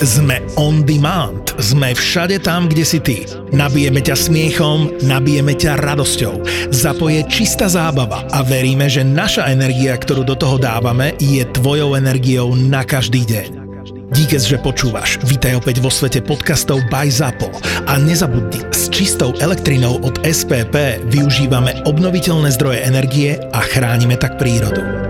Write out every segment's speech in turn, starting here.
Sme on demand. Sme všade tam, kde si ty. Nabijeme ťa smiechom, nabijeme ťa radosťou. Zapoje čistá zábava a veríme, že naša energia, ktorú do toho dávame, je tvojou energiou na každý deň. Díkes, že počúvaš. Vítaj opäť vo svete podcastov by ZAPO. A nezabudni, s čistou elektrinou od SPP využívame obnoviteľné zdroje energie a chránime tak prírodu.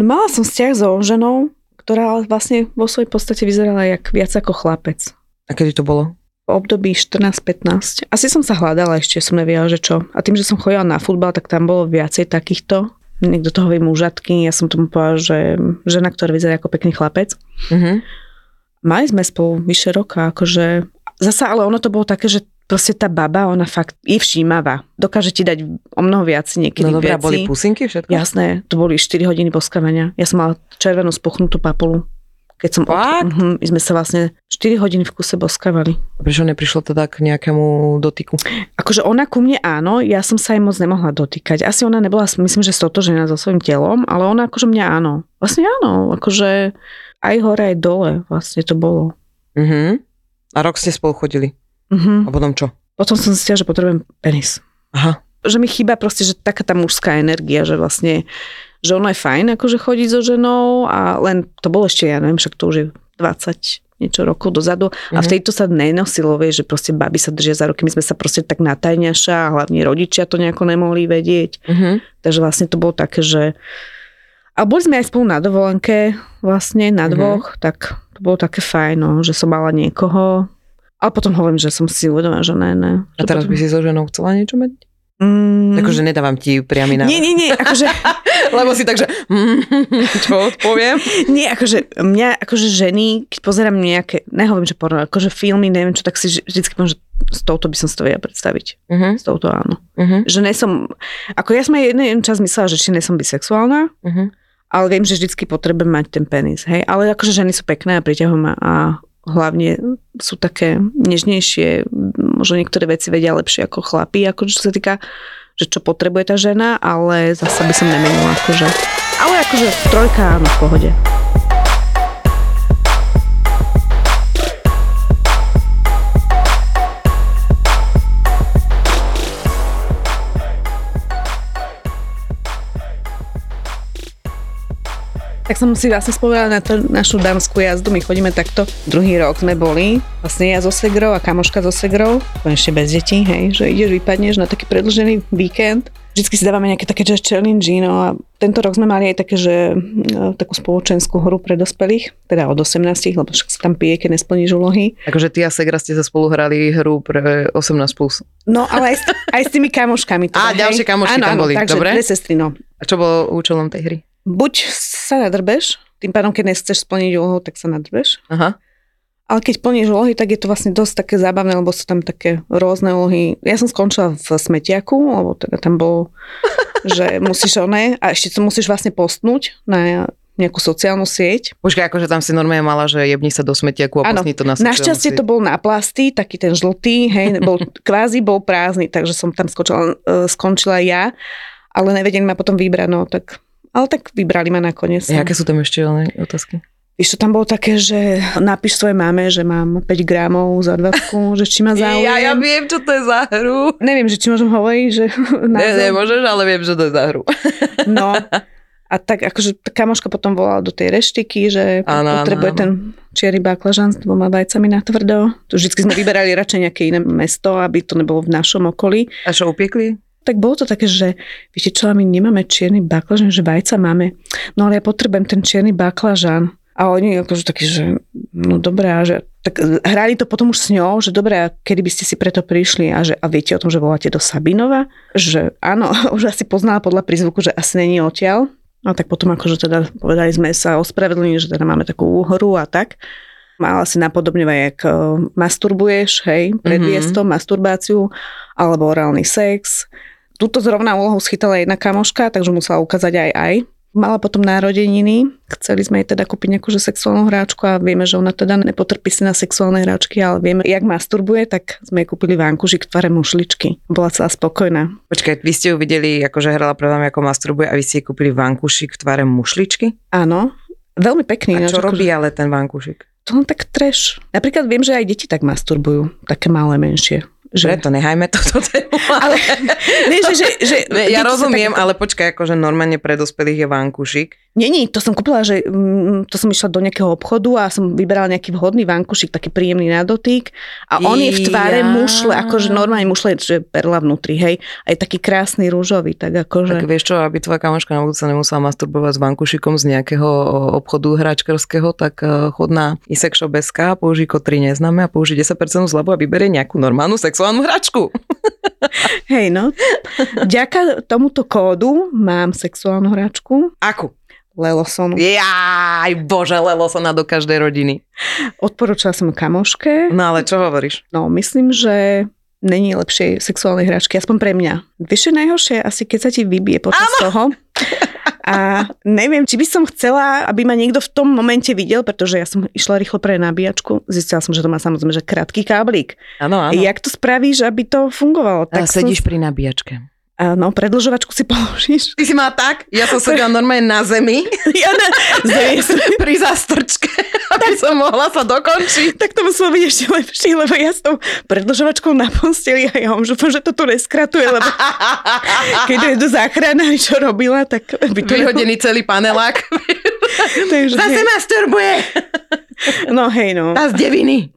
No mala som vzťah so ženou, ktorá vlastne vo svojej podstate vyzerala jak viac ako chlapec. A kedy to bolo? V období 14-15. Asi som sa hľadala ešte, som nevedela, že čo. A tým, že som chodila na futbal, tak tam bolo viacej takýchto. Niekto toho vie mužatky, ja som tomu povedala, že žena, ktorá vyzerá ako pekný chlapec. Uh-huh. Mali sme spolu vyše roka, akože zasa, ale ono to bolo také, že proste tá baba, ona fakt je všímavá. Dokáže ti dať o mnoho viac niekedy No veci. boli pusinky všetko? Jasné, to boli 4 hodiny boskávania. Ja som mala červenú spuchnutú papulu. Keď som... Fakt? Mhm, my sme sa vlastne 4 hodiny v kuse boskávali. Prečo neprišlo teda k nejakému dotyku? Akože ona ku mne áno, ja som sa jej moc nemohla dotýkať. Asi ona nebola, myslím, že stotožená so svojím telom, ale ona akože mňa áno. Vlastne áno, akože aj hore, aj dole vlastne to bolo. Uh-huh. A rok ste spolu chodili. Mhm. A potom čo? Potom som zistila, že potrebujem penis. Aha. že mi chýba proste, že taká tá mužská energia, že vlastne, že ono je fajn akože chodiť so ženou a len to bolo ešte, ja neviem, však to už je 20 niečo rokov dozadu a v Mhm. tejto sa nenosilo, vieš, že proste baby sa držia za ruky, my sme sa proste tak natajňaša a hlavne rodičia to nejako nemohli vedieť, Uh-huh. takže vlastne to bolo také, že a boli sme aj spolu na dovolenke vlastne na Mhm. dvoch, tak to bolo také fajn, no, že som mala niekoho, ale potom hovorím, že som si uvedomila, že ne, ne. A teraz potom- by si so ženou chcela niečo mať? Mm, Akože nedávam ti priamy návrh. nie, nie, nie, akože... Lebo si takže, čo odpoviem? Nie, akože mňa, akože ženy, keď pozerám nejaké, nehovorím, že porno, akože filmy, neviem čo, tak si vž- vždycky poviem, že s touto by som si to vedela predstaviť. Uh-huh. S touto áno. Uh-huh. Že som, ako ja som aj jeden čas myslela, že či som bisexuálna, Uh-huh. ale viem, že vždycky potrebujem mať ten penis, hej. Ale akože ženy sú pekné a priťahujú ma a hlavne sú také nežnejšie, možno niektoré veci vedia lepšie ako chlapi, akože čo sa týka že čo potrebuje tá žena, ale zase by som nemenila akože. Ale akože trojka áno, v pohode. Tak som si vlastne spomenula na to, našu dámskú jazdu. My chodíme takto. Druhý rok sme boli. Vlastne ja so segrou a kamoška so segrou. Konečne bez detí, hej. Že ideš, vypadneš na taký predlžený víkend. Vždycky si dávame nejaké také že challenge, no a tento rok sme mali aj také, že no, takú spoločenskú hru pre dospelých, teda od 18, lebo však sa tam pije, keď nesplníš úlohy. Akože ty a Segra ste sa spolu hrali hru pre 18+. Plus. No ale aj s, aj s tými kamoškami. Á, hej. ďalšie kamošky áno, tam áno, boli, takže dobre. dve sestry, no. A čo bolo účelom tej hry? Buď sa nadrbeš, tým pádom, keď nechceš splniť úlohu, tak sa nadrbeš. Aha. Ale keď plníš úlohy, tak je to vlastne dosť také zábavné, lebo sú tam také rôzne úlohy. Ja som skončila v smetiaku, lebo teda tam bolo, že musíš oné a ešte to musíš vlastne postnúť na nejakú sociálnu sieť. Počkaj, akože tam si normálne mala, že jebni sa do smetiaku a postni to na Našťastie to bol na plasty, taký ten žltý, hej, bol, kvázi bol prázdny, takže som tam skočila, e, skončila ja, ale nevedeli ma potom vybrať, no tak, ale tak vybrali ma nakoniec. E, aké sú tam ešte ale otázky? Víš, to tam bolo také, že napíš svojej mame, že mám 5 gramov za odvadku, že či ma záujem. Ja, ja viem, čo to je za hru. Neviem, že či môžem hovoriť, že... Ne, nemôžeš, ale viem, že to je za hru. No. A tak akože kamoška potom volala do tej reštiky, že áno, potrebuje áno. ten čierny baklažan s dvoma vajcami na tvrdo. Vždycky sme vyberali radšej nejaké iné mesto, aby to nebolo v našom okolí. A čo upiekli? Tak bolo to také, že viete čo, my nemáme čierny baklažan, že vajca máme. No ale ja potrebujem ten čierny baklažan. A oni akože takí, že no dobré, a že tak hrali to potom už s ňou, že dobré, a kedy by ste si preto prišli a že a viete o tom, že voláte do Sabinova? Že áno, už asi poznala podľa prízvuku, že asi není odtiaľ. No tak potom akože teda povedali sme sa ospravedlnili, že teda máme takú úhoru a tak. Mala si napodobňovať, jak eh, masturbuješ, hej, predviesť to, masturbáciu, alebo orálny sex. Tuto zrovna úlohu schytala jedna kamoška, takže musela ukázať aj aj. Mala potom narodeniny, chceli sme jej teda kúpiť nejakú že sexuálnu hráčku a vieme, že ona teda nepotrpí si na sexuálne hráčky, ale vieme, jak masturbuje, tak sme jej kúpili vánkušik v tvare mušličky. Bola celá spokojná. Počkaj, vy ste ju videli, akože hrala pred vami, ako masturbuje a vy ste jej kúpili vankušik v tvare mušličky? Áno, veľmi pekný. A ináč, čo akože- robí ale ten vankušik? To len tak trash. Napríklad viem, že aj deti tak masturbujú, také malé, menšie. Že... Preto nehajme toto tému. Ale, nie, že, že, že Ne, ja rozumiem, tak- ale počkaj, akože normálne pre dospelých je vankušik. Nie, to som kúpila, že mm, to som išla do nejakého obchodu a som vyberala nejaký vhodný vankušik, taký príjemný na dotyk a on je v tvare Ja. mušle, akože normálne mušle, že perla vnútri, hej. A je taký krásny rúžový, tak akože... Tak vieš čo, aby tvoja kamoška na budúce nemusela masturbovať s vankušikom z nejakého obchodu hračkarského, tak eh, chod na isexshop.sk, použij kód 3 neznáme a použij 10% zľavu a vyberie nejakú normálnu sexuálnu hračku. Hej, no. Vďaka tomuto kódu mám sexuálnu hračku Akú? Lelosonu. Jaj, bože, lelo sa na do každej rodiny. Odporúčala som kamoške. No ale čo hovoríš? No, myslím, že není lepšej sexuálnej hračky, aspoň pre mňa. Je najhoršie? Asi keď sa ti vybije počas toho. A neviem, či by som chcela, aby ma niekto v tom momente videl, pretože ja som išla rýchlo pre nabíjačku. Zistila som, že to má samozrejme že krátky káblik. Áno, áno. Jak to spravíš, aby to fungovalo? Tak som- sedíš pri nabíjačke. Áno, predlžovačku si položíš. Ty si má tak? Ja som sedela normálne na zemi Ja na, pri zástrčke, aby som mohla sa dokončiť. tak to muselo byť ešte lepšie, lebo ja s tou predlžovačkou na posteli a ja dúfam, že to tu neskratuje, lebo keď je do záchranári, čo robila, tak by to Vyhodený celý panelák. Takže, Zase masturbuje. no hej, no. Tá z deviny.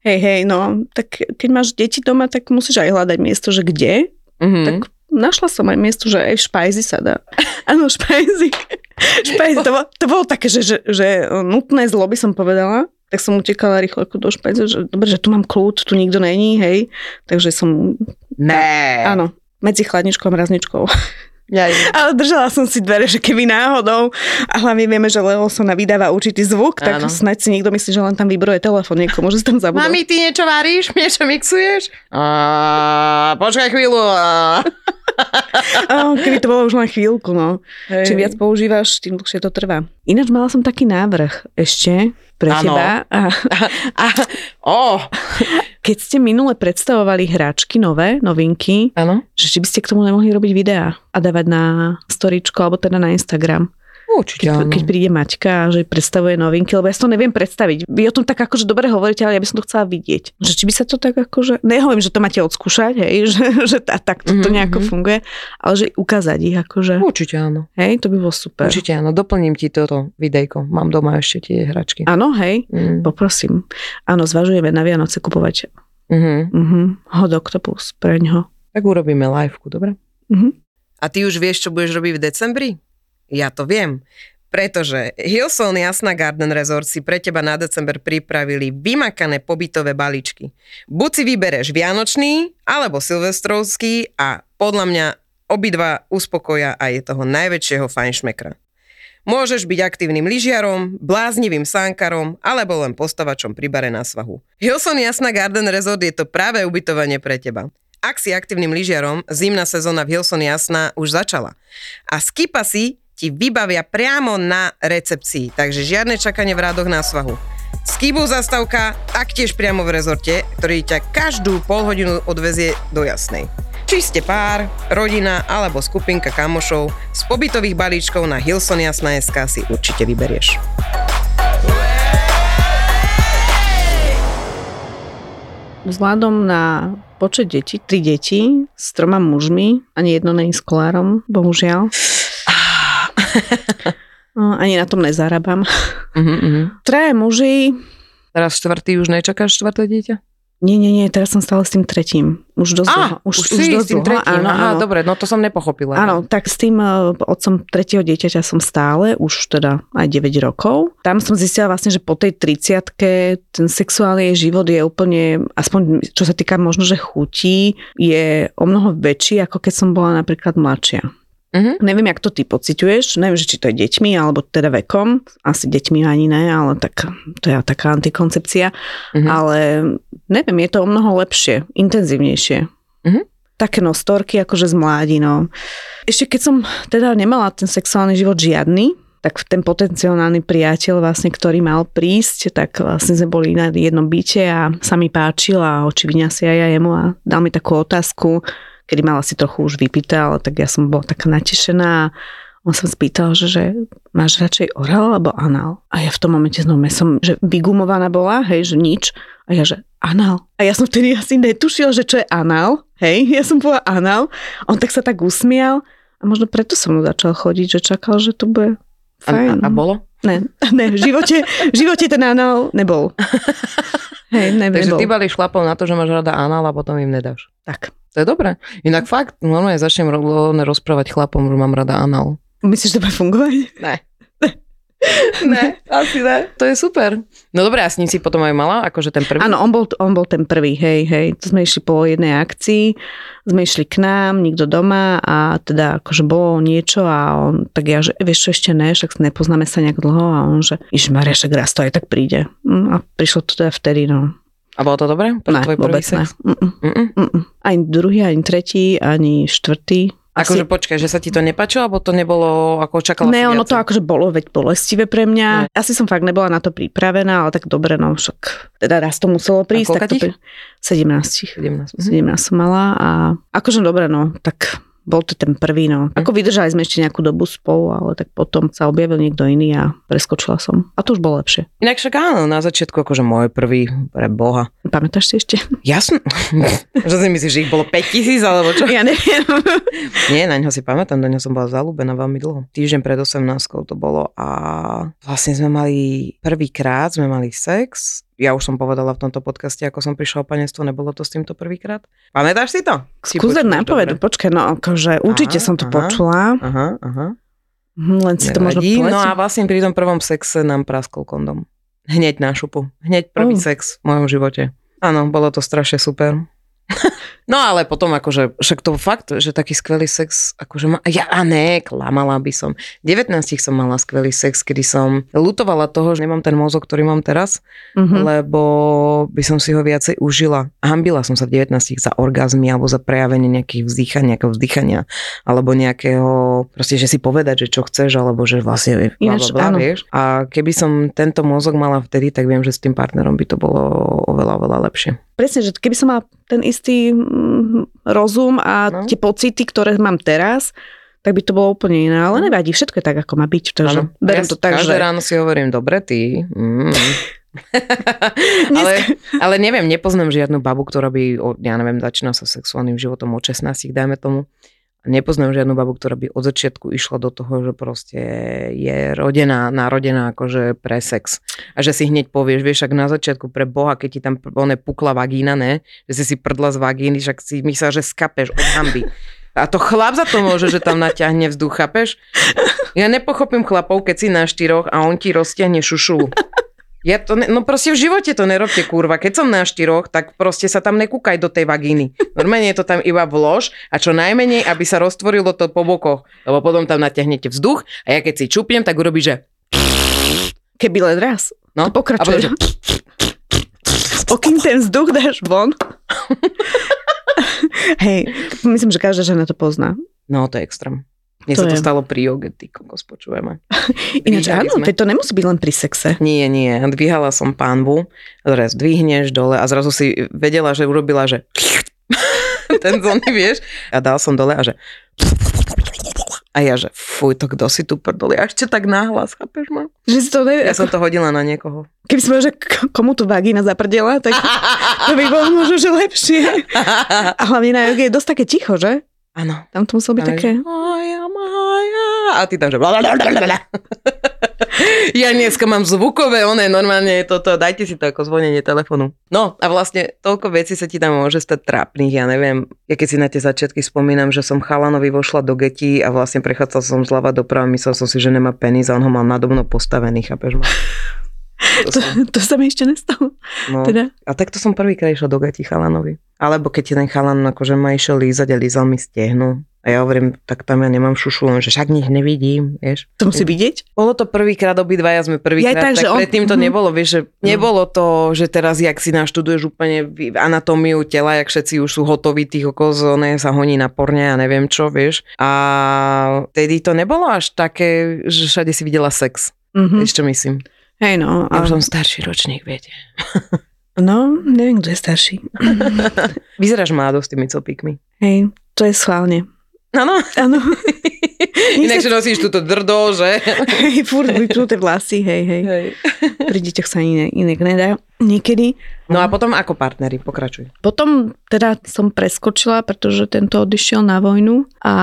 Hej, hej, no. Tak keď máš deti doma, tak musíš aj hľadať miesto, že kde. Mhm. Tak našla som aj miesto, že aj v špajzi sa dá. Áno, špajzi. špajzi. To, bolo, to bolo také, že, že, že nutné zlo by som povedala. Tak som utekala rýchlo ako do špajzu, že dobre, že tu mám kľud, tu nikto není, hej. Takže som, Ne. áno, medzi chladničkou a mrazničkou. Ja, Ale držala som si dvere, že keby náhodou, a hlavne vieme, že Leosona vydáva určitý zvuk, tak Áno. snáď si niekto myslí, že len tam vybroje telefón, niekomu, že si tam zabudol. Mami, ty niečo varíš? Niečo mixuješ? A, počkaj chvíľu. A... Áno, keby to bolo už len chvíľku, no. Hej. Čím viac používaš, tým dlhšie to trvá. Ináč mala som taký návrh ešte pre Áno. teba. A A, oh. Keď ste minule predstavovali hráčky nové, novinky, Áno. že či by ste k tomu nemohli robiť videá a dávať na storičko alebo teda na Instagram. Určite Keď, áno. keď príde Maťka, že predstavuje novinky, lebo ja si to neviem predstaviť. Vy o tom tak akože dobre hovoríte, ale ja by som to chcela vidieť. Že či by sa to tak akože, nehovorím, že to máte odskúšať, hej, že, že tá, tak to, to Mhm, nejako mhm. funguje, ale že ukázať ich akože, Určite áno. hej, to by bolo super. Určite áno. Doplním ti toto videjko. Mám doma ešte tie hračky. Áno, hej, Mm. poprosím. Áno, zvažujeme na Vianoce kupovať Mhm. uh-huh, hot octopus pre ňo. Tak urobíme liveku, dobre? Uh-huh. A ty už vieš, čo budeš robiť v decembri? Ja to viem. Pretože Hillsong Jasna Garden Resort si pre teba na december pripravili vymakané pobytové balíčky. Buď si vybereš vianočný, alebo silvestrovský a podľa mňa obidva uspokoja aj toho najväčšieho fajnšmekra. Môžeš byť aktívnym lyžiarom, bláznivým sánkarom alebo len postavačom pri bare na svahu. Hillsong Jasna Garden Resort je to práve ubytovanie pre teba. Ak si aktívnym lyžiarom, zimná sezóna v Hillsong Jasna už začala. A skipa si ti vybavia priamo na recepcii, takže žiadne čakanie v rádoch na svahu. Skibu zastavka taktiež priamo v rezorte, ktorý ťa každú pol hodinu odvezie do jasnej. Či ste pár, rodina alebo skupinka kamošov, z pobytových balíčkov na Hilson Jasná SK si určite vyberieš. Vzhľadom na počet detí, tri deti s troma mužmi, ani jedno není sklárom, bohužiaľ. No, ani na tom nezarábam. Uh-huh, uh-huh. Traje muži, Teraz štvrtý už nečakáš štvrté dieťa? nie, nie, nie, teraz som stále s tým tretím. Už dosť dlho. Už, už si dosť s tým dlho, tretím. Áno, Aha, áno. dobre, no to som nepochopila. Áno, tak s tým eh, otcom tretieho dieťaťa som stále, už teda aj 9 rokov. Tam som zistila vlastne, že po tej 30 ten sexuálny život je úplne, aspoň čo sa týka možno, že chutí, je o mnoho väčší, ako keď som bola napríklad mladšia. Mhm. Neviem, jak to ty pociťuješ, neviem, že či to je deťmi, alebo teda vekom, asi deťmi ani ne, ale tak to je taká antikoncepcia, Mhm. ale neviem, je to o mnoho lepšie, intenzívnejšie. Mhm. Také no storky akože z mládinou. Ešte keď som teda nemala ten sexuálny život žiadny, tak ten potenciálny priateľ vlastne, ktorý mal prísť, tak vlastne sme boli na jednom byte a sa mi páčil a očividne si aj ja jemu a dal mi takú otázku, kedy mala si trochu už vypité, ale tak ja som bola taká natešená on sa spýtal, že, že máš radšej orál alebo anál? A ja v tom momente znova som, že vygumovaná bola, hej, že nič. A ja, že anál. A ja som vtedy asi netušil, že čo je anál, hej, ja som povedala anál. On tak sa tak usmial a možno preto som mu začal chodiť, že čakal, že to bude A, fajn. a, a bolo? Ne, ne, v živote, v živote ten anál nebol. Hej, ne, Takže nebol. ty balíš chlapov na to, že máš rada anál a potom im nedáš. Tak. To je dobré. Inak fakt, normálne začnem ro- rozprávať chlapom, že mám rada anál. Myslíš, že to bude fungovať? Ne. ne, asi ne. To je super. No dobré, a s ním si potom aj mala, akože ten prvý? Áno, on bol, on bol ten prvý, hej, hej. To sme išli po jednej akcii, sme išli k nám, nikto doma a teda akože bolo niečo a on, tak ja, že vieš čo ešte ne, však nepoznáme sa nejak dlho a on, že iš Maria, však raz to aj tak príde. Mm, A prišlo to teda vtedy, no. A bolo to dobré? Pre Ne, tvoj prvý vôbec ne. sex? Mm-mm, Mm-mm. mm-mm. Ani druhý, ani tretí, ani štvrtý. Akože počkaj, že sa ti to nepáčilo, alebo to nebolo, ako čakala Ne, ono to akože bolo veď bolestivé pre mňa. Asi som fakt nebola na to pripravená, ale tak dobre, no však teda raz to muselo prísť. koľka tak to pri... 17. 17. 17 som mala a akože dobre, no, tak bol to ten prvý, no. Ako vydržali sme ešte nejakú dobu spolu, ale tak potom sa objavil niekto iný a preskočila som. A to už bolo lepšie. Inak však áno, na začiatku akože môj prvý, pre boha. Pamätáš si ešte? Jasno. že si myslíš, že ich bolo 5000 alebo čo? Ja neviem. Nie, na ňo si pamätám, na ňo som bola zalúbená veľmi dlho. Týždeň pred 18 to bolo a vlastne sme mali prvýkrát, sme mali sex. Ja už som povedala v tomto podcaste, ako som prišla o panenstvo, nebolo to s týmto prvýkrát. Pamätáš si to? Si Skús dať počuješ nápovedu, počkaj, no akože určite Aha, som to aha. počula, Aha, aha. Hm, len si to možno Nevadí. povedz. No a vlastne pri tom prvom sexe nám praskol kondom. Hneď na šupu. Hneď prvý Oh. sex v mojom živote. Áno, bolo to strašne super. No ale potom akože, však to fakt, že taký skvelý sex, akože ma, ja a ne, klamala by som. V 19 som mala skvelý sex, kedy som lutovala toho, že nemám ten mozog, ktorý mám teraz, Mhm. lebo by som si ho viacej užila. Hambila som sa v 19 za orgazmy alebo za prejavenie nejakých vzdýchania, nejakého vzdychania, alebo nejakého, proste, že si povedať, že čo chceš, alebo že vlastne bla, Ináč, bla, bla, áno. vieš. A keby som tento mozog mala vtedy, tak viem, že s tým partnerom by to bolo oveľa, oveľa lepšie. Presne, že keby som mala ten istý mm, rozum a No. tie pocity, ktoré mám teraz, tak by to bolo úplne iné. Ale nevadí, všetko je tak, ako má byť. Takže Áno. beriem Ja to tak, Každé že... ráno si hovorím, dobre ty. Mm. ale, ale neviem, nepoznám žiadnu babu, ktorá by, ja neviem, začína sa sexuálnym životom od 16, dajme tomu. Nepoznám žiadnu babu, ktorá by od začiatku išla do toho, že proste je rodená, narodená akože pre sex. A že si hneď povieš, vieš, ak na začiatku pre Boha, keď ti tam one pukla vagína, ne? Že si si prdla z vagíny, však si myslel, že skapeš od hamby. A to chlap za to môže, že tam naťahne vzduch, chápeš? Ja nepochopím chlapov, keď si na štyroch a on ti roztiahne šušu. Ja to ne, no proste v živote to nerobte, kurva. Keď som na štyroch, tak proste sa tam nekúkaj do tej vagíny. Normálne je to tam iba vlož a čo najmenej, aby sa roztvorilo to po bokoch. Lebo potom tam natiahnete vzduch a ja keď si čupnem, tak urobí, že Keby len raz. no. To pokračuje. Potom, že, Pokým ten vzduch dáš von. Hej, myslím, že každá žena to pozná. no to je extrém. Mne To sa to je. stalo pri joge, ty kokos, počujeme. Ináč áno, sme. to nemusí byť len pri sexe. Nie, nie, dvíhala som pánvu, ktoré zdvihneš dole a zrazu si vedela, že urobila, že ten zóny, vieš, a dal som dole a že a ja, že fuj, to kto si tu prdol, ja ešte tak náhlas, chápeš ma? Že si to nevie, Ja som to hodila na niekoho. Keby povedal, že k- komu tu vagína zaprdela, tak to by bolo možno, že lepšie. A hlavne na joge je dosť také ticho, že? Áno. Tam to muselo byť je, také... A ty tam, že. Ja dneska mám zvukové, one normálne je toto, dajte si to ako zvonenie telefónu. No a vlastne toľko vecí sa ti tam môže stať trápnych, ja neviem. Ja keď si na tie začiatky spomínam, že som chalanovi vošla do geti a vlastne prechádzal som zľava doprava, myslel som si, že nemá penis a on ho mal nado mnou postavený, chápeš ma? To som, to sa mi ešte nestalo. no. Teda. A takto som prvýkrát išla do gati chalanovi. Alebo keď ten chalan akože ma išiel lízať a lízal mi stehnu. A ja hovorím, tak tam ja nemám šušu, len že však nič nevidím, vieš. To musí vidieť? Bolo to prvýkrát, obidvaja sme prvýkrát, Ja, tak, takže on- predtým to mhm. nebolo, vieš, že nebolo to, že teraz, jak si naštuduješ úplne anatómiu tela, jak všetci už sú hotoví, tých okolo zóne sa honí na porne a neviem čo, vieš. A vtedy to nebolo až také, že všade si videla sex. Mhm. Vieš, čo myslím? Hej no, Ja už som starší ročník, viete. no, neviem, kto je starší. Vyzeráš mládo s tými copíkmi. Hej, to je schválne. Áno. Áno. Inak, že nosíš túto drdo, že? Hej, furt vypnuté vlasy, hej, hej. Hej. Pri deťoch sa iné, inak nedá. Niekedy. No a potom ako partneri, pokračuj. Potom teda som preskočila, pretože tento odišiel na vojnu a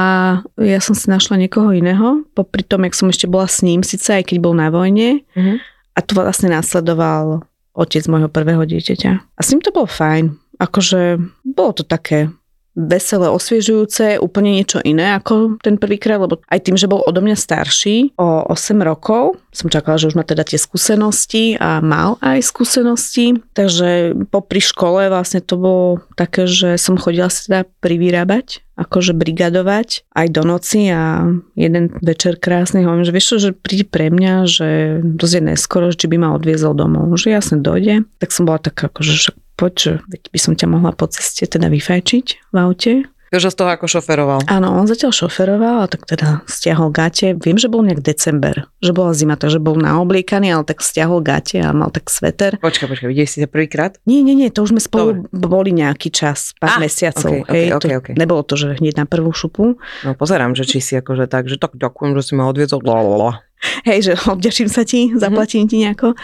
ja som si našla niekoho iného. Popri tom, jak som ešte bola s ním, síce aj keď bol na vojne. Mhm. A to vlastne následoval otec môjho prvého dieťaťa. A s ním to bolo fajn. Akože bolo to také veselé, osviežujúce, úplne niečo iné ako ten prvýkrát, lebo aj tým, že bol odo mňa starší o 8 rokov, som čakala, že už má teda tie skúsenosti a mal aj skúsenosti, takže popri škole vlastne to bolo také, že som chodila si teda privyrábať, akože brigadovať aj do noci a jeden večer krásny hovorím, že vieš čo, že príde pre mňa, že dosť je neskoro, že či by ma odviezol domov, že jasne dojde. Tak som bola taká, akože veď by som ťa mohla po ceste teda vyfajčiť v aute. Jožo z toho ako šoferoval. Áno, on zatiaľ šoferoval a tak teda stiahol gate. Viem, že bol nejak december, že bola zima, takže bol naobliekaný, ale tak stiahol gate a mal tak sveter. Počkaj, počkaj, videli si sa prvýkrát? Nie, nie, nie, to už sme spolu boli nejaký čas, pár Á, mesiacov. ok, ok, hej, ok, to. Nebolo to, že hneď na prvú šupu. No pozerám, že či si akože tak, že tak ďakujem, že si ma odviezol. Hej, že odďačím sa ti, zaplatím ti nejako.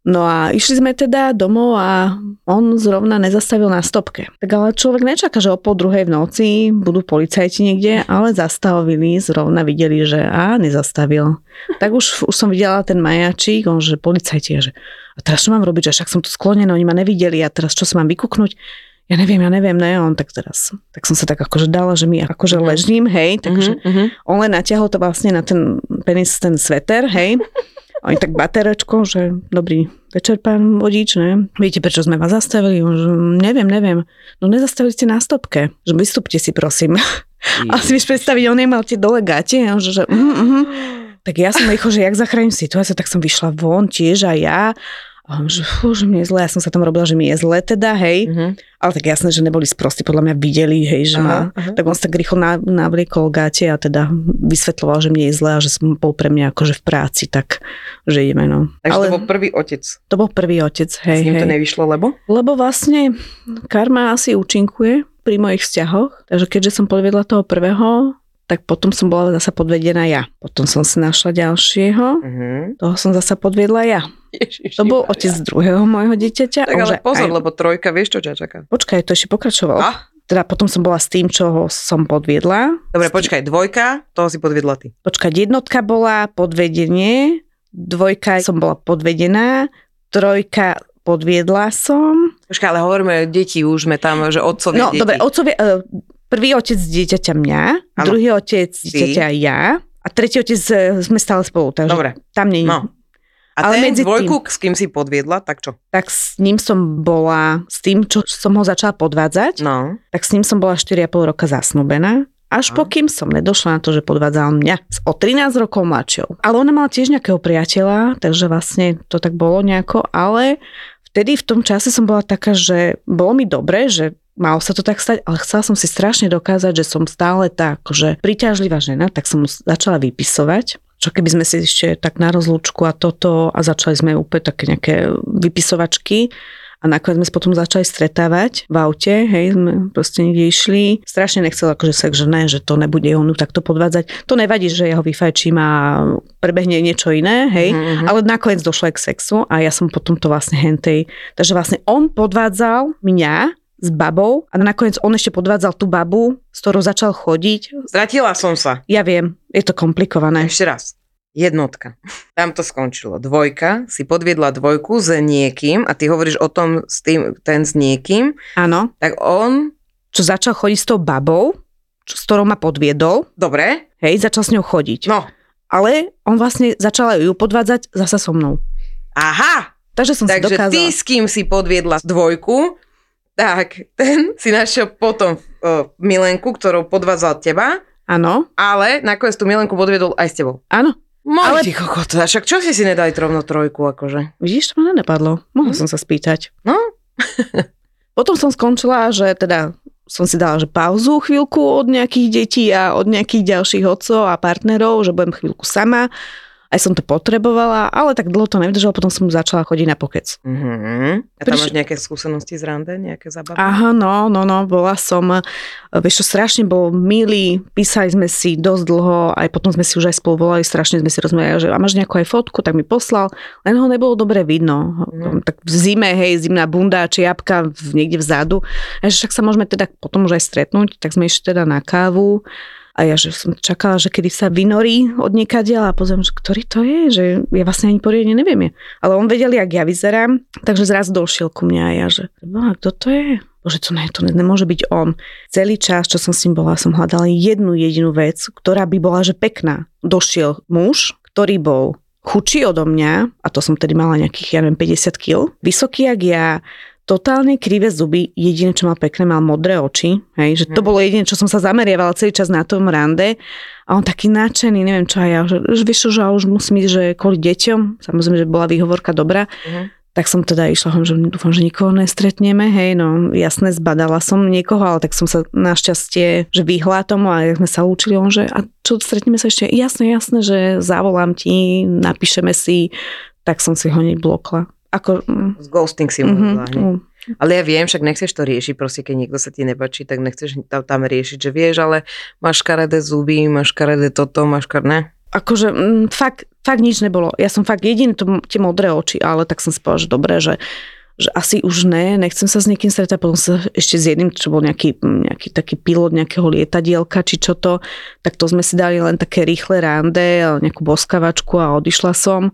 No a išli sme teda domov a on zrovna nezastavil na stopke. Tak ale človek nečaká, že o pol druhej v noci budú policajti niekde, ale zastavili, zrovna videli, že a nezastavil. Tak už, už som videla ten majačík, on že policajti, že a teraz čo mám robiť, že však som tu sklonená, oni ma nevideli a teraz čo sa mám vykúknuť? Ja neviem, ja neviem, ne, on tak teraz, tak som sa tak akože dala, že mi akože Mhm. ležím, hej, takže Mhm, mhm. on len natiahol to vlastne na ten penis, ten sveter, hej. Oni tak baterečko, že dobrý večer, pán vodič, ne? Viete, prečo sme vás zastavili? On, že neviem, neviem. No nezastavili ste na stopke. Že vystúpte si, prosím. A si vieš predstaviť, on nemal tie dole on, že, že uh, uh, tak ja som rýchlo, že jak zachránim situáciu, tak som vyšla von tiež a ja. A on, že, fú, že mne je zle, ja som sa tam robila, že mi je zle teda, hej. Mhm. Ale tak jasné, že neboli sprostí, podľa mňa videli, hej, že Aha, ma, aha. tak on sa tak rýchlo na- navliekol gáte a teda vysvetloval, že mne je zle a že som bol pre mňa akože v práci, tak že ideme, no. Takže Ale to bol prvý otec. to bol prvý otec, hej, S ním hej. to nevyšlo, lebo? Lebo vlastne karma asi účinkuje pri mojich vzťahoch, takže keďže som podvedla toho prvého, tak potom som bola zasa podvedená ja. Potom som si našla ďalšieho, Mhm. toho som zasa podviedla ja. Ježiši, To bol otec druhého môjho dieťaťa. Tak a ale pozor, aj- lebo trojka, vieš, čo ťa čaká? Počkaj, to ešte pokračovalo. A? Teda potom som bola s tým, čo som podviedla. Dobre, počkaj, dvojka, toho si podviedla ty. Počkať, jednotka bola podvedenie, dvojka som bola podvedená, trojka podviedla som. Počkaj, ale hovoríme, deti už sme tam, že otcovia No deti. dobre, otcovia, e, prvý otec dieťaťa mňa, Áno. druhý otec dieťaťa ja a tretí otec e, sme stále spolu, takže Dobre, tam nie no. A Ale ten medzi dvojku, s kým si podviedla, tak čo? Tak s ním som bola, s tým, čo som ho začala podvádzať, No. tak s ním som bola 4,5 roka zasnúbená. Až A? pokým som nedošla na to, že podvádzal mňa s o 13 rokov mladšou. Ale ona mala tiež nejakého priateľa, takže vlastne to tak bolo nejako, ale vtedy v tom čase som bola taká, že bolo mi dobre, že malo sa to tak stať, ale chcela som si strašne dokázať, že som stále tá akože príťažlivá žena, tak som začala vypisovať. Čo keby sme si ešte tak na rozlúčku a toto a začali sme úplne také nejaké vypisovačky a nakoniec sme sa potom začali stretávať v aute, hej, sme proste niekde išli. Strašne nechcel akože sex, že ne, že to nebude onu takto podvádzať. To nevadí, že ja ho vyfajčím a prebehne niečo iné, hej, Mhm. ale nakoniec došlo aj k sexu a ja som potom to vlastne hentej. Takže vlastne on podvádzal mňa s babou a nakoniec on ešte podvádzal tú babu, s ktorou začal chodiť. Stratila som sa. Ja viem, je to komplikované. Ešte raz. Jednotka. Tam to skončilo. Dvojka, si podviedla dvojku s niekým a ty hovoríš o tom s tým, ten s niekým, Áno, tak on, čo začal chodiť s tou babou, čo, s ktorou ma podviedol, dobre, hej, začal s ňou chodiť. no, Ale on vlastne začal ju podvádzať zasa so mnou. aha, Takže som si takže dokázala. ty s kým si podviedla dvojku, tak ten si našiel potom uh, Milenku, ktorou podvádzal teba, Áno, ale nakoniec tú Milenku podviedol aj s tebou. áno. Môj Ale- ty kokot, však čo si si nedali rovno trojku, akože? Vidíš, to ma nenapadlo. Mohla Hm. som sa spýtať. No, Potom som skončila, že teda som si dala že pauzu chvíľku od nejakých detí a od nejakých ďalších otcov a partnerov, že budem chvíľku sama. Aj som to potrebovala, ale tak dlho to nevydržalo, potom som začala chodiť na pokec. uh-huh. A tam Priš- máš nejaké skúsenosti z rande, nejaké zabavy? Aha, no, no, no, bola som, e, vieš čo, strašne bol milý, písali sme si dosť dlho, aj potom sme si už aj spolu volali, strašne sme si rozumeli, že a máš nejakú aj fotku, tak mi poslal, len ho nebolo dobre vidno. Mhm. Tak v zime, hej, zimná bunda či jabka v, niekde vzadu. A že však sa môžeme teda potom už aj stretnúť, tak sme išli teda na kávu. A ja, že som čakala, že kedy sa vynorí od niekadia a pozriem, že ktorý to je, že ja vlastne ani poriadne neviem je. Ale on vedel, jak ja vyzerám, takže zrazu došiel ku mňa a ja, že boha, kto to je? Bože, to, ne, to ne, nemôže byť on. Celý čas, čo som s ním bola, som hľadala jednu jedinú vec, ktorá by bola, že pekná. Došiel muž, ktorý bol chudší odo mňa, a to som tedy mala nejakých, ja neviem, 50 kg, vysoký jak ja, totálne krivé zuby, jediné, čo mal pekné, mal modré oči, hej, že to Mhm. bolo jediné, čo som sa zameriavala celý čas na tom rande a on taký nadšený, neviem čo aj ja, že, že vieš že už musím ísť, že kvôli deťom, samozrejme, že bola výhovorka dobrá, Mhm. tak som teda išla, že dúfam, že nikoho nestretneme, hej, no jasné, zbadala som niekoho, ale tak som sa našťastie, že vyhla tomu a sme sa učili, on, že a čo, stretneme sa ešte, jasné, jasné, že zavolám ti, napíšeme si, tak som si ho blokla. Ako, mm, Z ghosting si mhm, mm-hmm. mm, Ale ja viem, však nechceš to riešiť, proste keď niekto sa ti nepačí, tak nechceš tam, tam riešiť, že vieš, ale máš škaredé zuby, máš škaredé toto, máš škaredé... akože mm, fakt, fakt nič nebolo. Ja som fakt jediný to, tie modré oči, ale tak som si povedala, že dobre, že, že asi už ne, nechcem sa s niekým stretať, potom sa ešte s jedným, čo bol nejaký, nejaký taký pilot nejakého lietadielka, či čo to, tak to sme si dali len také rýchle rande, nejakú boskavačku a odišla som.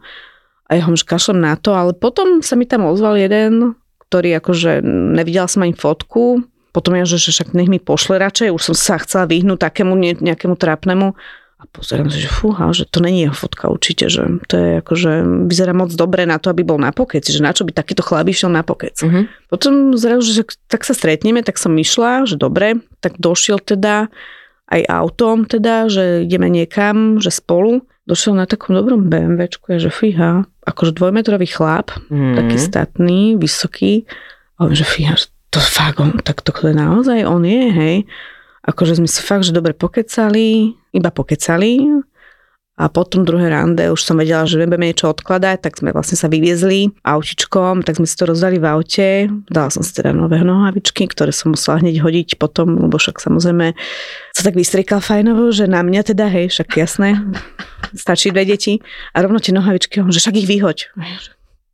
A ja hovorím, že kašlem na to, ale potom sa mi tam ozval jeden, ktorý akože nevidela som ani fotku, potom ja, že, že však nech mi pošle radšej, už som sa chcela vyhnúť takému ne- nejakému trápnemu a pozerám sa, že fúha, že to není jeho fotka určite, že to je akože, vyzerá moc dobre na to, aby bol na pokec, že na čo by takýto chlap išiel na pokec. Mhm. Potom zrazu, že tak sa stretneme, tak som išla, že dobre, tak došiel teda aj autom teda, že ideme niekam, že spolu. Došiel na takom dobrom BMWčku, ja, že fíha, akože dvojmetrový chlap, Mhm. taký statný, vysoký. A on, že fíha, to fakt on, tak to je naozaj on je, hej. Akože sme si fakt, že dobre pokecali, iba pokecali. A potom druhé rande, už som vedela, že budeme niečo odkladať, tak sme vlastne sa vyviezli autičkom, tak sme si to rozdali v aute. Dala som si teda nové nohavičky, ktoré som musela hneď hodiť potom, lebo však samozrejme sa tak vystriekal fajnovo, že na mňa teda, hej, však jasné, stačí dve deti. A rovno tie nohavičky, že však ich vyhoď.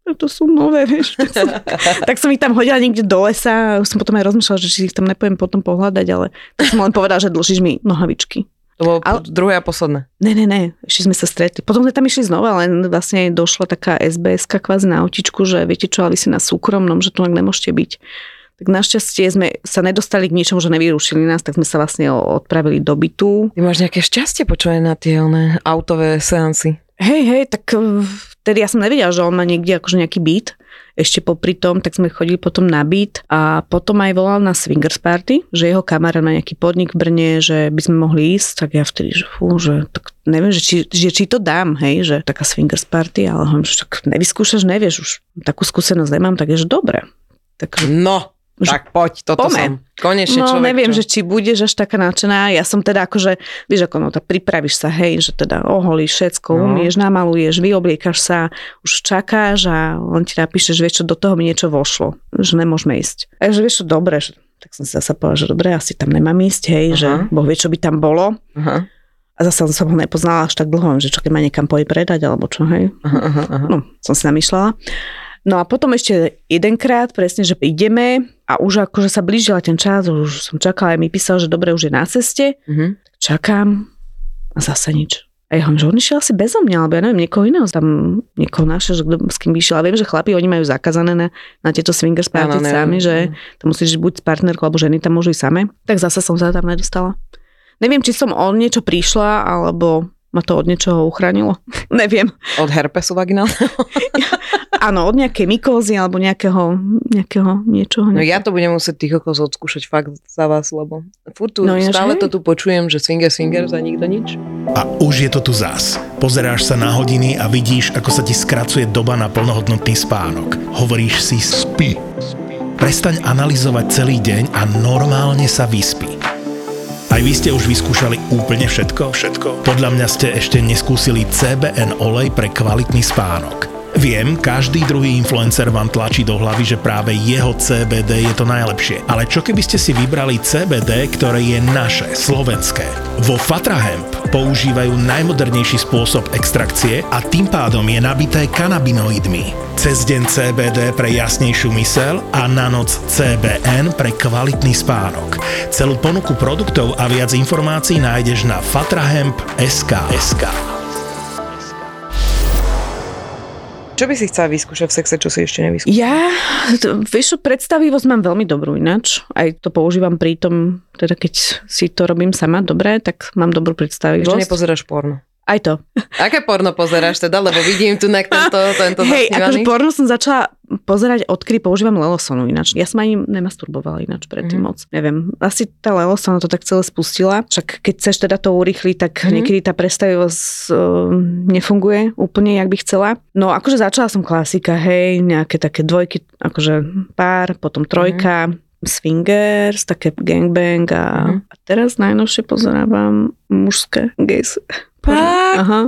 "No to sú nové, vieš. Tak som, tak som ich tam hodila niekde do lesa už som potom aj rozmýšľala, že či ich tam nepoviem potom pohľadať, ale tak som len povedala, že dlžíš mi nohavičky. To bolo Ale- druhé a posledné. Ne, ne, ne, ešte sme sa stretli. Potom sme tam išli znova, len vlastne došla taká SBS kvázi na autičku, že viete čo, ale vy si na súkromnom, že tu len nemôžete byť. Tak našťastie sme sa nedostali k ničomu, že nevyrušili nás, tak sme sa vlastne odpravili do bytu. Ty máš nejaké šťastie počúvaj na tie one, autové seansy. Hej, hej, tak eh, vtedy ja som nevedela, že on má niekde akože nejaký byt. Ešte popri tom, tak sme chodili potom na byt a potom aj volal na swingers party, že jeho kamarát má nejaký podnik v Brne, že by sme mohli ísť, tak ja vtedy, že fú, že tak neviem, že či, že či to dám, hej, že taká swingers party, ale hovorím, že tak nevyskúšaš, nevieš, už takú skúsenosť nemám, tak je, že dobre. Takže No, tak poď, toto Pome. som. Konečne No človek. neviem, čo... že či budeš až taká nadšená. Ja som teda akože, vieš ako no, tak pripravíš sa, hej, že teda oholíš všetko, No. umieš, namaluješ, vyobliekaš sa, už čakáš a on ti napíše, že vieš čo, do toho mi niečo vošlo, že nemôžeme ísť. A že vieš čo, dobre, že, tak som si zase povedala, že dobre, asi tam nemám ísť, hej, Aha. že Boh vie, čo by tam bolo. Aha, A zase som ho nepoznala až tak dlho, že čo keď ma niekam pojí predať, alebo čo, hej. aha, aha. No, som si namýšľala. No a potom ešte jedenkrát, presne, že ideme a už akože sa blížila ten čas, už som čakala, aj mi písal, že dobre, už je na ceste. Mhm. Čakám a zase nič. A ja hovorím, že on išiel asi bezo mňa, alebo ja neviem, niekoho iného tam, niekoho našiel, že kto, s kým išiel. A viem, že chlapi, oni majú zakázané na, na tieto swingers party neviem. sami, že to musíš buď s partnerkou, alebo ženy tam môžu ísť same. Tak zase som sa tam nedostala. Neviem, či som o niečo prišla, alebo ma to od niečoho uchránilo. Neviem. Od herpesu vaginálneho? Áno, od nejakej mykózy alebo nejakého, nejakého niečoho. No ja to budem musieť tých kokos odskúšať fakt za vás, lebo furt tu, No stále hej. to tu počujem, že swinger, swinger za nikto nič. A už je to tu zás. Pozeráš sa na hodiny a vidíš, ako sa ti skracuje doba na plnohodnotný spánok. Hovoríš si spí. Prestaň analyzovať celý deň a normálne sa vyspí. Aj vy ste už vyskúšali úplne všetko? Všetko. Podľa mňa ste ešte neskúsili CBN olej pre kvalitný spánok. Viem, každý druhý influencer vám tlačí do hlavy, že práve jeho CBD je to najlepšie. Ale čo keby ste si vybrali CBD, ktoré je naše, slovenské? Vo Fatra Hemp používajú najmodernejší spôsob extrakcie a tým pádom je nabité kanabinoidmi. Cez deň CBD pre jasnejšiu mysel a na noc CBN pre kvalitný spánok. Celú ponuku produktov a viac informácií nájdeš na fatrahemp.sk. SK. Čo by si chcela vyskúšať v sexe, čo si ešte nevyskúšala? Ja, to, vieš, predstavivosť mám veľmi dobrú ináč. Aj to používam pri tom, teda keď si to robím sama dobre, tak mám dobrú predstavivosť. nepozeráš porno. Aj to. Aké porno pozeráš teda? Lebo vidím tu na tento, tento Hej, akože porno som začala pozerať, odkedy používam Lelosonu ináč. Ja som ani nemasturbovala ináč predtým Mhm. moc. Neviem, asi tá Lelosona to tak celé spustila. Však keď chceš teda to urýchliť, tak Mhm. niekedy tá predstavivosť uh, nefunguje úplne, jak by chcela. No akože začala som klasika, hej, nejaké také dvojky, akože pár, potom trojka, swingers, také gangbang a, Mhm. a teraz najnovšie pozerávam mužské gays. Fakt? Aha.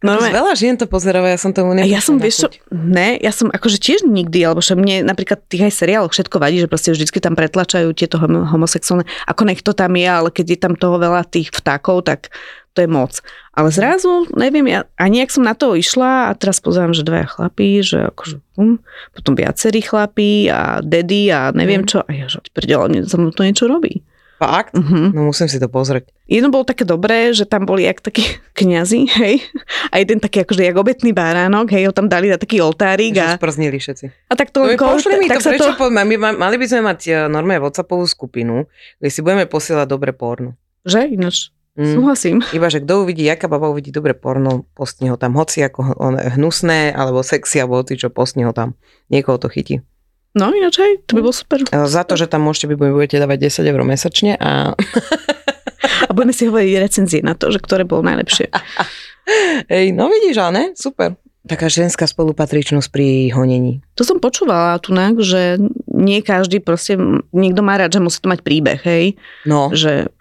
No, Normálne- veľa žien to pozeráva, ja som tomu a neprišla ja som, vieš čo, ne, ja som akože tiež nikdy, alebo že mne napríklad tých aj seriáloch všetko vadí, že proste vždycky tam pretlačajú tieto homo- homosexuálne, ako nech to tam je, ale keď je tam toho veľa tých vtákov, tak to je moc. Ale zrazu, neviem, ja ani ak som na to išla a teraz pozerám, že dvaja chlapí, že akože hm, potom viacerí chlapí a daddy a neviem Mhm. čo. A ja že prdele, mne mnou to niečo robí. Fakt? Mhm. No musím si to pozrieť. Jedno bolo také dobré, že tam boli jak takí kňazi, hej, a jeden taký akože jak obetný báránok, hej, ho tam dali na taký oltárik a, sprznili všetci. a tak to No pošli mi to, tak sa prečo to... My, ma- mali by sme mať eh, normálne WhatsAppovú skupinu, kde si budeme posielať dobre porno. Že? Ináč, Mm. súhlasím. Iba, že kto uvidí, aká baba uvidí dobre porno, postne ho tam. Hoci ako on, hnusné, alebo sexy, alebo hoci čo, postne ho tam. Niekoho to chytí. No ináč aj, to by bolo super. A Za to, že tam môžete, by budete dávať 10 eur mesačne a A budeme si hovoriť recenzie na to, že ktoré bolo najlepšie. Hej, no vidíš, ne? Super. Taká ženská spolupatričnosť pri honení. To som počúvala tunak, že nie každý proste, niekto má rád, že musí to mať príbeh, hej. No, Že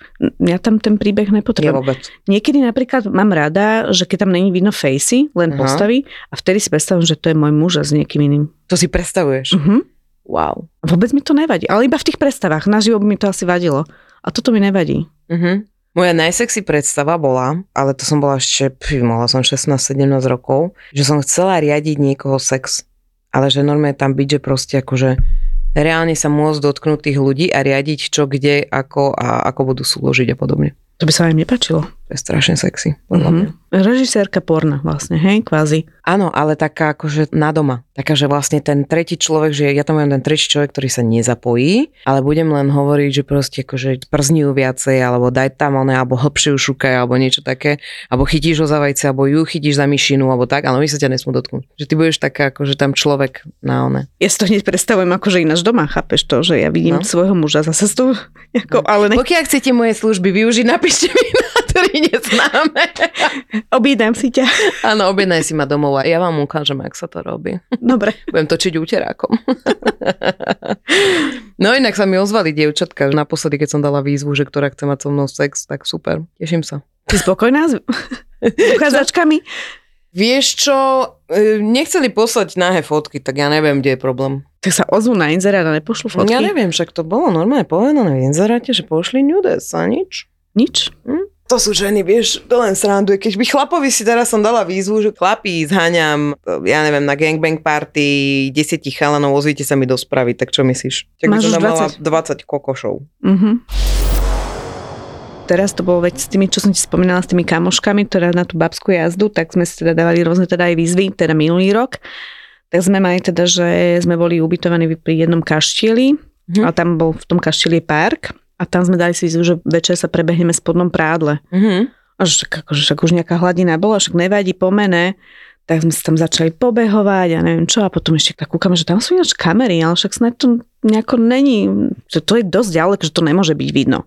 ja tam ten príbeh nie nepotrebujem. vôbec. Niekedy napríklad mám rada, že keď tam není vidno facey, len Aha. postavy a vtedy si predstavím, že to je môj muž a s niekým iným. To si predstavuješ. Mhm. Wow. Vôbec mi to nevadí, ale iba v tých predstavách. Naživo by mi to asi vadilo. A toto mi nevadí. Mhm. Moja najsexy predstava bola, ale to som bola ešte, pí, mohla som 16-17 rokov, že som chcela riadiť niekoho sex. Ale že normálne tam byť, že proste akože reálne sa môcť dotknúť tých ľudí a riadiť čo, kde, ako a ako budú súložiť a podobne. To by sa aj nepáčilo. To je strašne sexy. Mhm. Režisérka porna vlastne, hej, kvázi. Áno, ale taká akože na doma. Taká, že vlastne ten tretí človek, že ja tam mám ten tretí človek, ktorý sa nezapojí, ale budem len hovoriť, že proste akože przni ju viacej, alebo daj tam oné, alebo hlbšie ju šukaj, alebo niečo také, alebo chytíš ho za vajce, alebo ju chytíš za myšinu, alebo tak, ale my sa ťa nesmú dotknúť. Že ty budeš taká, akože tam človek na one. Ja si to hneď predstavujem ako, že ináč doma, chápeš to, že ja vidím No. svojho muža zase s tou, ako, ale ne, Pokiaľ chcete moje služby využiť, napíšte mi na ktorý neznáme. obídam si ťa. Áno, objednaj si ma domov a ja vám ukážem, jak sa to robí. Dobre. Budem točiť úterákom. no inak sa mi ozvali dievčatka naposledy, keď som dala výzvu, že ktorá chce mať so mnou sex, tak super. Teším sa. Si spokojná s uchádzačkami? Vieš čo, e, nechceli poslať nahé fotky, tak ja neviem, kde je problém. Tak sa ozvú na inzerát a nepošlu fotky? Ja neviem, však to bolo normálne povedané v inzeráte, že pošli nudes a nič. Nič? To sú ženy, vieš, to len sranduje. Keď by chlapovi si teraz som dala výzvu, že chlapí zháňam, ja neviem, na gangbang party, desiatich chalanov, ozvite sa mi do spravy, tak čo myslíš? Tak by Máš som už tam mala 20 kokošov. Mhm. Teraz to bolo veď s tými, čo som ti spomínala, s tými kamoškami, ktoré na tú babskú jazdu, tak sme si teda dávali rôzne teda aj výzvy, teda minulý rok. Tak sme mali teda, že sme boli ubytovaní pri jednom kaštieli Mhm. a tam bol v tom kaštieli park a tam sme dali si výzvu, že večer sa prebehneme v spodnom prádle. Mhm. A že však, akože, však už nejaká hladina bola, však nevadí, pomene. Tak sme sa tam začali pobehovať a neviem čo. A potom ešte tak kúkame, že tam sú ináč kamery, ale však snad to nejako není, že to je dosť ďaleko, že to nemôže byť vidno.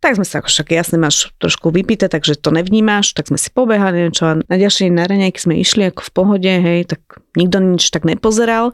Tak sme sa, ako však jasne máš trošku vypité, takže to nevnímáš, tak sme si pobehali, neviem čo. A na ďalšie na raňajky sme išli ako v pohode, hej, tak nikto nič tak nepozeral.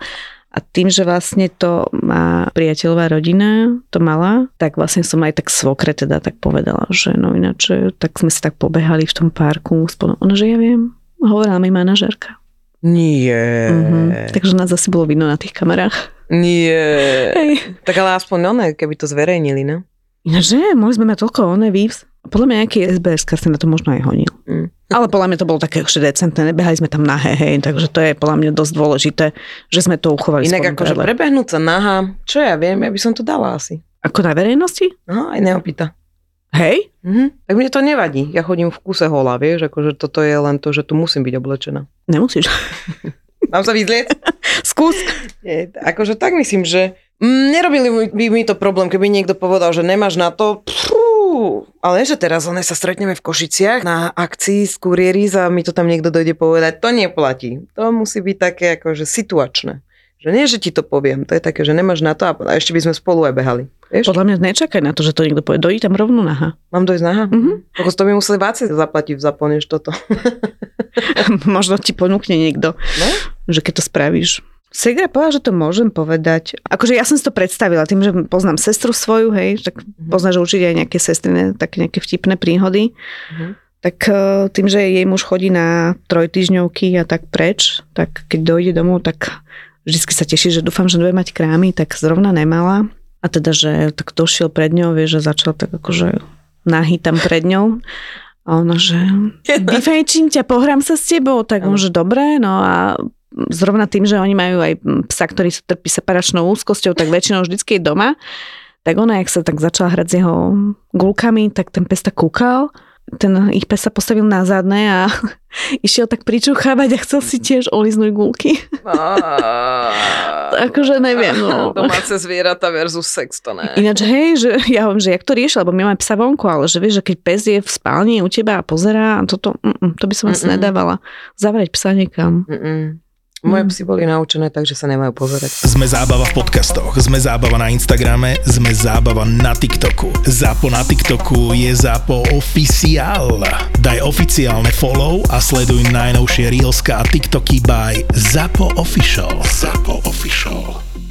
A tým, že vlastne to má priateľová rodina, to mala, tak vlastne som aj tak svokre teda tak povedala, že no ináč, tak sme si tak pobehali v tom parku. Spolu. Ono, že ja viem, hovorila mi manažerka. Nie. Mhm. Takže nás asi bolo vidno na tých kamerách. Nie. Hej. Tak ale aspoň oné, keby to zverejnili, no. Ináč, že mohli sme mať toľko oné vývs. Podľa mňa nejaký SBS sa na to možno aj honil. Mm. Ale podľa mňa to bolo také už decentné, nebehali sme tam nahé, hej, takže to je podľa mňa dosť dôležité, že sme to uchovali. Inak akože prebehnúť sa naha, čo ja viem, ja by som to dala asi. Ako na verejnosti? No, aj neopýta. Hej? Mhm. Tak mne to nevadí. Ja chodím v kuse hola, vieš, akože toto je len to, že tu musím byť oblečená. Nemusíš. Mám sa vyzlieť? Skús. Nie, akože tak myslím, že nerobili by mi to problém, keby niekto povedal, že nemáš na to. Pfú, ale že teraz one sa stretneme v Košiciach na akcii z Kurieris a mi to tam niekto dojde povedať, to neplatí. To musí byť také akože situačné. Že nie, že ti to poviem, to je také, že nemáš na to a a ešte by sme spolu aj behali. Vieš? Podľa mňa nečakaj na to, že to niekto povie. Dojdi tam rovno naha. Mám dojsť naha? Mhm. Kokos, to by museli váci zaplatiť než toto. Možno ti ponúkne niekto, No? že keď to spravíš. Segra povedala, že to môžem povedať. Akože ja som si to predstavila tým, že poznám sestru svoju, hej, tak poznáš určite aj nejaké sestrine, také nejaké vtipné príhody. Mhm. Tak eh, tým, že jej muž chodí na trojtyžňovky a tak preč, tak keď dojde domov, tak vždy sa teší, že dúfam, že bude mať krámy, tak zrovna nemala. A teda, že tak došiel pred ňou, vieš, že začal tak akože nahý tam pred ňou. A ona, že vyfajčím ťa, pohrám sa s tebou, tak on, že dobre, no a zrovna tým, že oni majú aj psa, ktorý sa trpí separačnou úzkosťou, tak väčšinou vždycky je doma. Tak ona, jak sa tak začala hrať s jeho gulkami, tak ten pes tak kúkal. Ten ich pes sa postavil na zadné a išiel tak pričuchávať a chcel si tiež oliznúť gulky. Akože neviem, no. Domáce zvieratá versus sex, to ne. Ináč, hej, že ja hovorím, že jak to riešil, lebo my máme psa vonku, ale že vieš, že keď pes je v spálni u teba a pozerá toto, mm, to by som asi nedávala. Zavrieť psa niekam. Mm-mm. Moje Mm. psy boli naučené, takže sa nemajú pozerať. Sme zábava v podcastoch, sme zábava na Instagrame, sme zábava na TikToku. Zápo na TikToku je Zápo oficiál. Daj oficiálne follow a sleduj najnovšie Reelska a TikToky by Zápo Official. Zápo Official.